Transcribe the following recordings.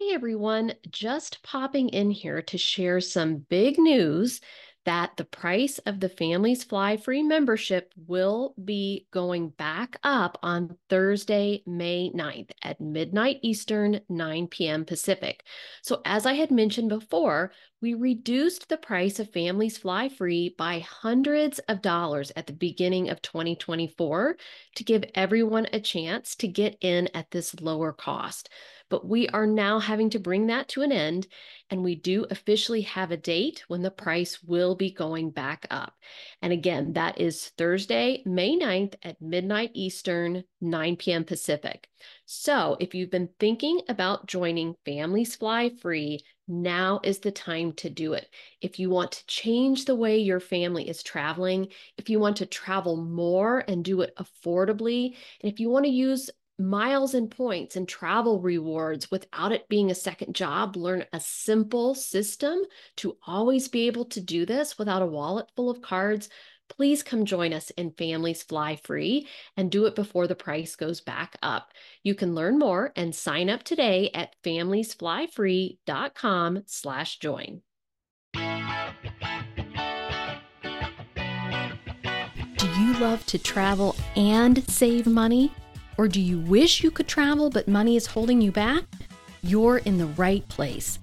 Hey everyone, just popping in here to share some big news that the price of the Families Fly Free membership will be going back up on Thursday, May 9th at midnight Eastern, 9 p.m. Pacific. So, as I had mentioned before, we reduced the price of Families Fly Free by hundreds of dollars at the beginning of 2024 to give everyone a chance to get in at this lower cost. But we are now having to bring that to an end, and we do officially have a date when the price will be going back up. And again, that is Thursday, May 9th at midnight Eastern, 9 p.m. Pacific. So if you've been thinking about joining Families Fly Free, now is the time to do it. If you want to change the way your family is traveling, if you want to travel more and do it affordably, and if you want to use miles and points and travel rewards without it being a second job. Learn a simple system to always be able to do this without a wallet full of cards. Please come join us in Families Fly Free and do it before the price goes back up. You can learn more and sign up today at familiesflyfree.com slash join. Do you love to travel and save money? Or do you wish you could travel but money is holding you back? You're in the right place.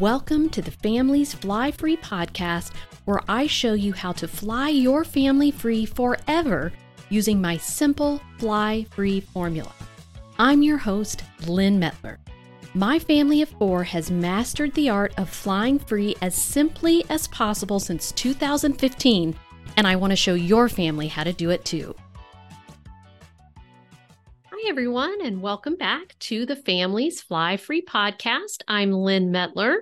Welcome to the Families Fly Free podcast, where I show you how to fly your family free forever using my simple fly free formula. I'm your host, Lyn Mettler. My family of four has mastered the art of flying free as simply as possible since 2015, and I want to show your family how to do it too. Everyone, and welcome back to the Families Fly Free podcast. I'm Lyn Mettler,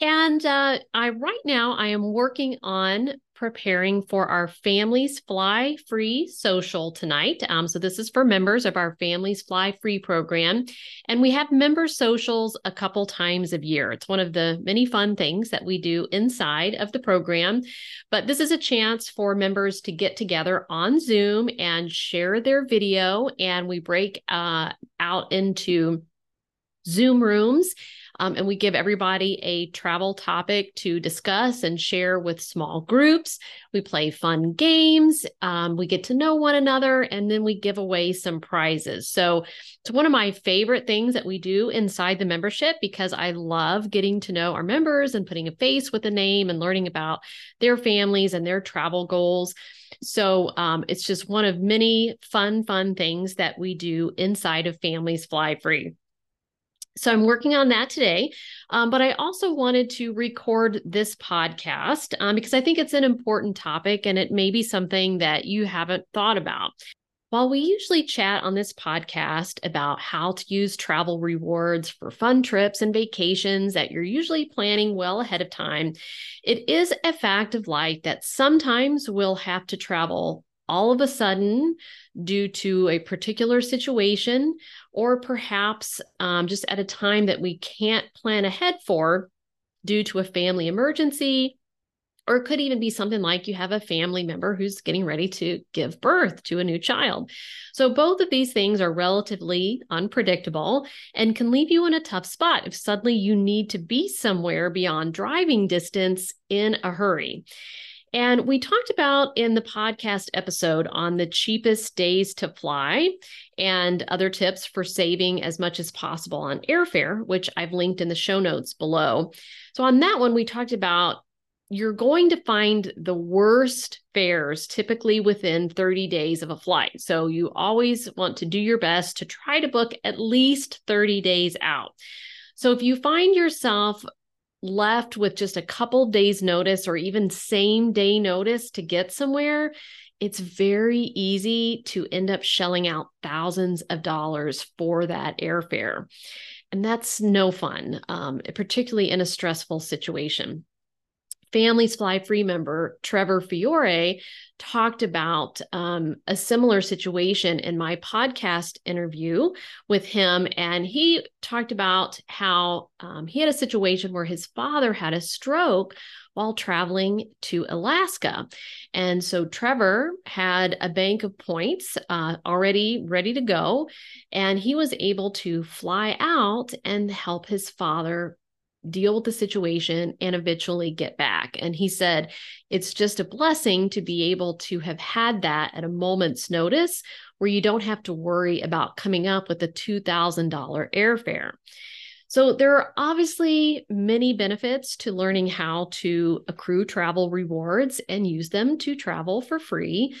and uh, I right now I am working on preparing for our Families Fly Free social tonight. Um, so, this is for members of our Families Fly Free program. And we have member socials a couple times a year. It's one of the many fun things that we do inside of the program. But this is a chance for members to get together on Zoom and share their video. And we break uh, out into Zoom rooms um, and we give everybody a travel topic to discuss and share with small groups. We play fun games. Um, we get to know one another, and then we give away some prizes. So it's one of my favorite things that we do inside the membership because I love getting to know our members and putting a face with a name and learning about their families and their travel goals. So um, it's just one of many fun, fun things that we do inside of Families Fly Free. So I'm working on that today. Um, but I also wanted to record this podcast um, because I think it's an important topic and it may be something that you haven't thought about. While we usually chat on this podcast about how to use travel rewards for fun trips and vacations that you're usually planning well ahead of time, it is a fact of life that sometimes we'll have to travel all of a sudden due to a particular situation, or perhaps um, just at a time that we can't plan ahead for due to a family emergency. Or it could even be something like you have a family member who's getting ready to give birth to a new child. So, both of these things are relatively unpredictable and can leave you in a tough spot if suddenly you need to be somewhere beyond driving distance in a hurry. And we talked about in the podcast episode on the cheapest days to fly and other tips for saving as much as possible on airfare, which I've linked in the show notes below. So, on that one, we talked about you're going to find the worst fares typically within 30 days of a flight. So, you always want to do your best to try to book at least 30 days out. So, if you find yourself left with just a couple days notice or even same day notice to get somewhere it's very easy to end up shelling out thousands of dollars for that airfare. And that's no fun um, particularly in a stressful situation Families Fly Free member Trevor Fiore talked about um, a similar situation in my podcast interview with him. And he talked about how um, he had a situation where his father had a stroke while traveling to Alaska. And so Trevor had a bank of points uh, already ready to go, and he was able to fly out and help his father deal with the situation and eventually get back. And he said, it's just a blessing to be able to have had that at a moment's notice where you don't have to worry about coming up with a $2,000 airfare. So, there are obviously many benefits to learning how to accrue travel rewards and use them to travel for free.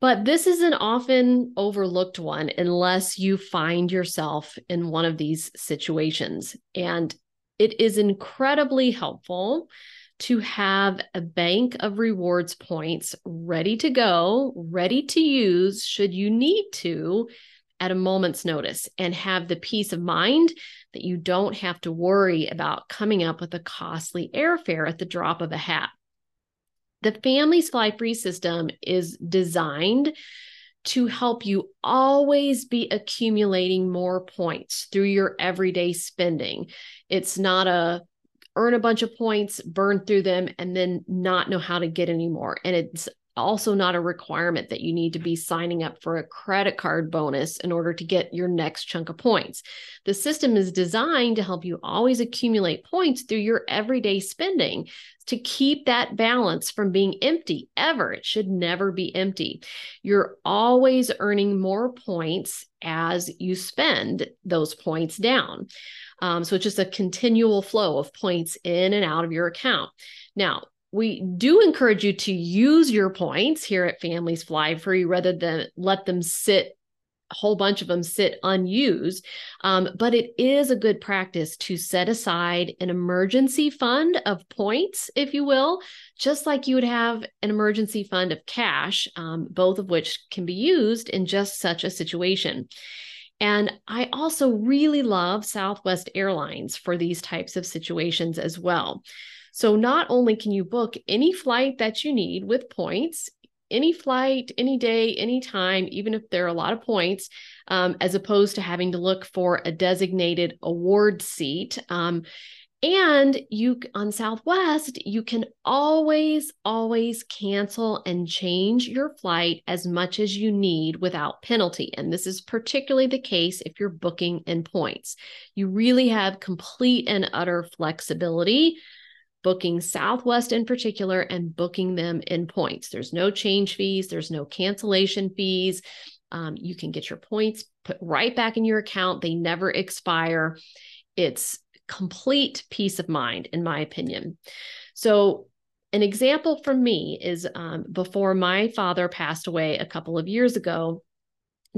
But this is an often overlooked one unless you find yourself in one of these situations. And it is incredibly helpful to have a bank of rewards points ready to go, ready to use should you need to at a moment's notice, and have the peace of mind that you don't have to worry about coming up with a costly airfare at the drop of a hat. The Families Fly Free system is designed to help you always be accumulating more points through your everyday spending. It's not a earn a bunch of points, burn through them, and then not know how to get any more. And it's also not a requirement that you need to be signing up for a credit card bonus in order to get your next chunk of points. The system is designed to help you always accumulate points through your everyday spending to keep that balance from being empty ever. It should never be empty. You're always earning more points as you spend those points down. Um, so it's just a continual flow of points in and out of your account. Now, we do encourage you to use your points here at Families Fly Free rather than let them sit a whole bunch of them sit unused. Um, but it is a good practice to set aside an emergency fund of points, if you will, just like you would have an emergency fund of cash, um, both of which can be used in just such a situation. And I also really love Southwest Airlines for these types of situations as well. So not only can you book any flight that you need with points, any flight, any day, any time, even if there are a lot of points, um, as opposed to having to look for a designated award seat. Um, and you on Southwest, you can always, always cancel and change your flight as much as you need without penalty. And this is particularly the case if you're booking in points. You really have complete and utter flexibility booking Southwest in particular and booking them in points. There's no change fees, there's no cancellation fees. Um, you can get your points put right back in your account, they never expire. It's complete peace of mind, in my opinion. So, an example from me is um, before my father passed away a couple of years ago,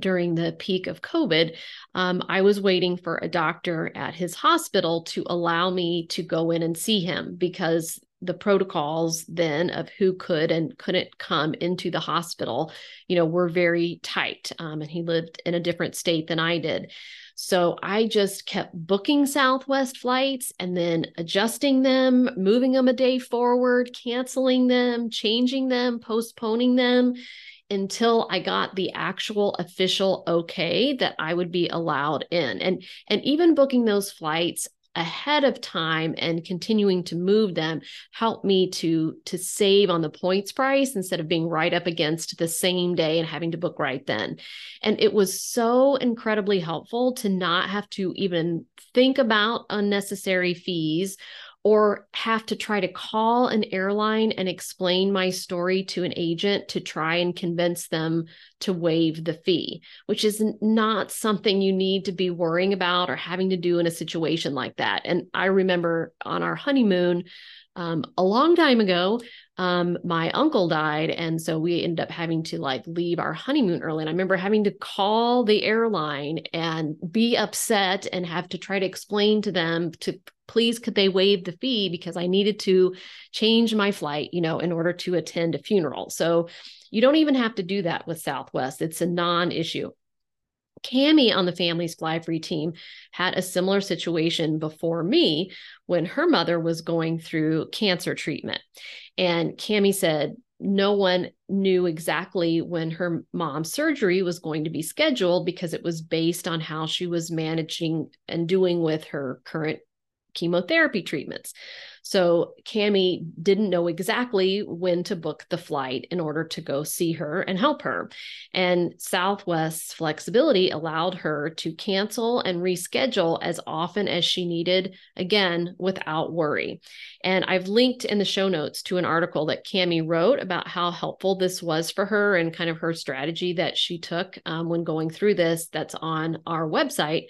during the peak of COVID, um, I was waiting for a doctor at his hospital to allow me to go in and see him because the protocols then of who could and couldn't come into the hospital, you know, were very tight. Um, and he lived in a different state than I did. So I just kept booking Southwest flights and then adjusting them, moving them a day forward, canceling them, changing them, postponing them until I got the actual official okay that I would be allowed in. And and even booking those flights ahead of time and continuing to move them helped me to to save on the points price instead of being right up against the same day and having to book right then and it was so incredibly helpful to not have to even think about unnecessary fees or have to try to call an airline and explain my story to an agent to try and convince them to waive the fee, which is not something you need to be worrying about or having to do in a situation like that. And I remember on our honeymoon um, a long time ago, um, my uncle died. And so we ended up having to like leave our honeymoon early. And I remember having to call the airline and be upset and have to try to explain to them to please could they waive the fee because I needed to change my flight, you know, in order to attend a funeral. So you don't even have to do that with Southwest. It's a non-issue. Cami on the Families Fly Free team had a similar situation before me when her mother was going through cancer treatment. And Cami said, no one knew exactly when her mom's surgery was going to be scheduled because it was based on how she was managing and doing with her current chemotherapy treatments. So Cami didn't know exactly when to book the flight in order to go see her and help her. And Southwest's flexibility allowed her to cancel and reschedule as often as she needed, again, without worry. And I've linked in the show notes to an article that Cami wrote about how helpful this was for her and kind of her strategy that she took um, when going through this. That's on our website.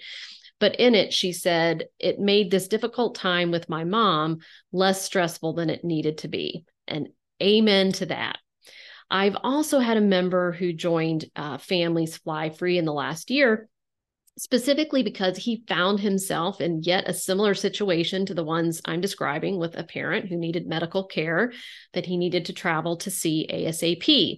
But in it, she said, it made this difficult time with my mom less stressful than it needed to be. And amen to that. I've also had a member who joined uh, Families Fly Free in the last year, specifically because he found himself in yet a similar situation to the ones I'm describing with a parent who needed medical care that he needed to travel to see ASAP.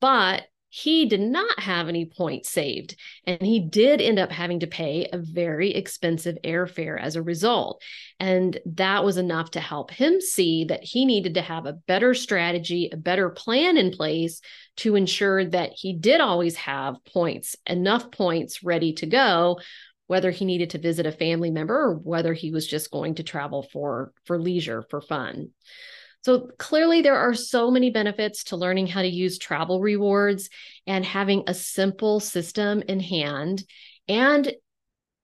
But he did not have any points saved, and he did end up having to pay a very expensive airfare as a result. And that was enough to help him see that he needed to have a better strategy, a better plan in place to ensure that he did always have points, enough points ready to go whether he needed to visit a family member or whether he was just going to travel for for leisure for fun so clearly, there are so many benefits to learning how to use travel rewards and having a simple system in hand. And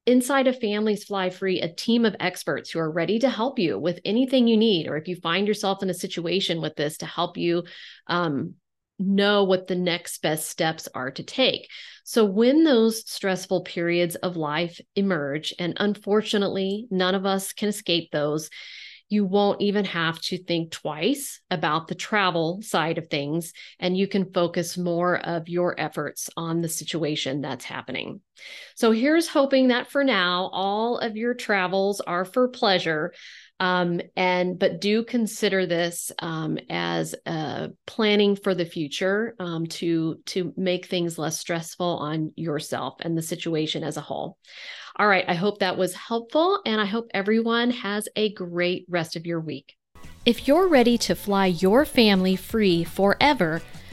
inside of Families Fly Free, a team of experts who are ready to help you with anything you need, or if you find yourself in a situation with this, to help you um, know what the next best steps are to take. So, when those stressful periods of life emerge, and unfortunately, none of us can escape those, you won't even have to think twice about the travel side of things, and you can focus more of your efforts on the situation that's happening. So, here's hoping that for now, all of your travels are for pleasure. Um, and but do consider this um, as uh, planning for the future um, to to make things less stressful on yourself and the situation as a whole. All right, I hope that was helpful, and I hope everyone has a great rest of your week. If you're ready to fly your family free forever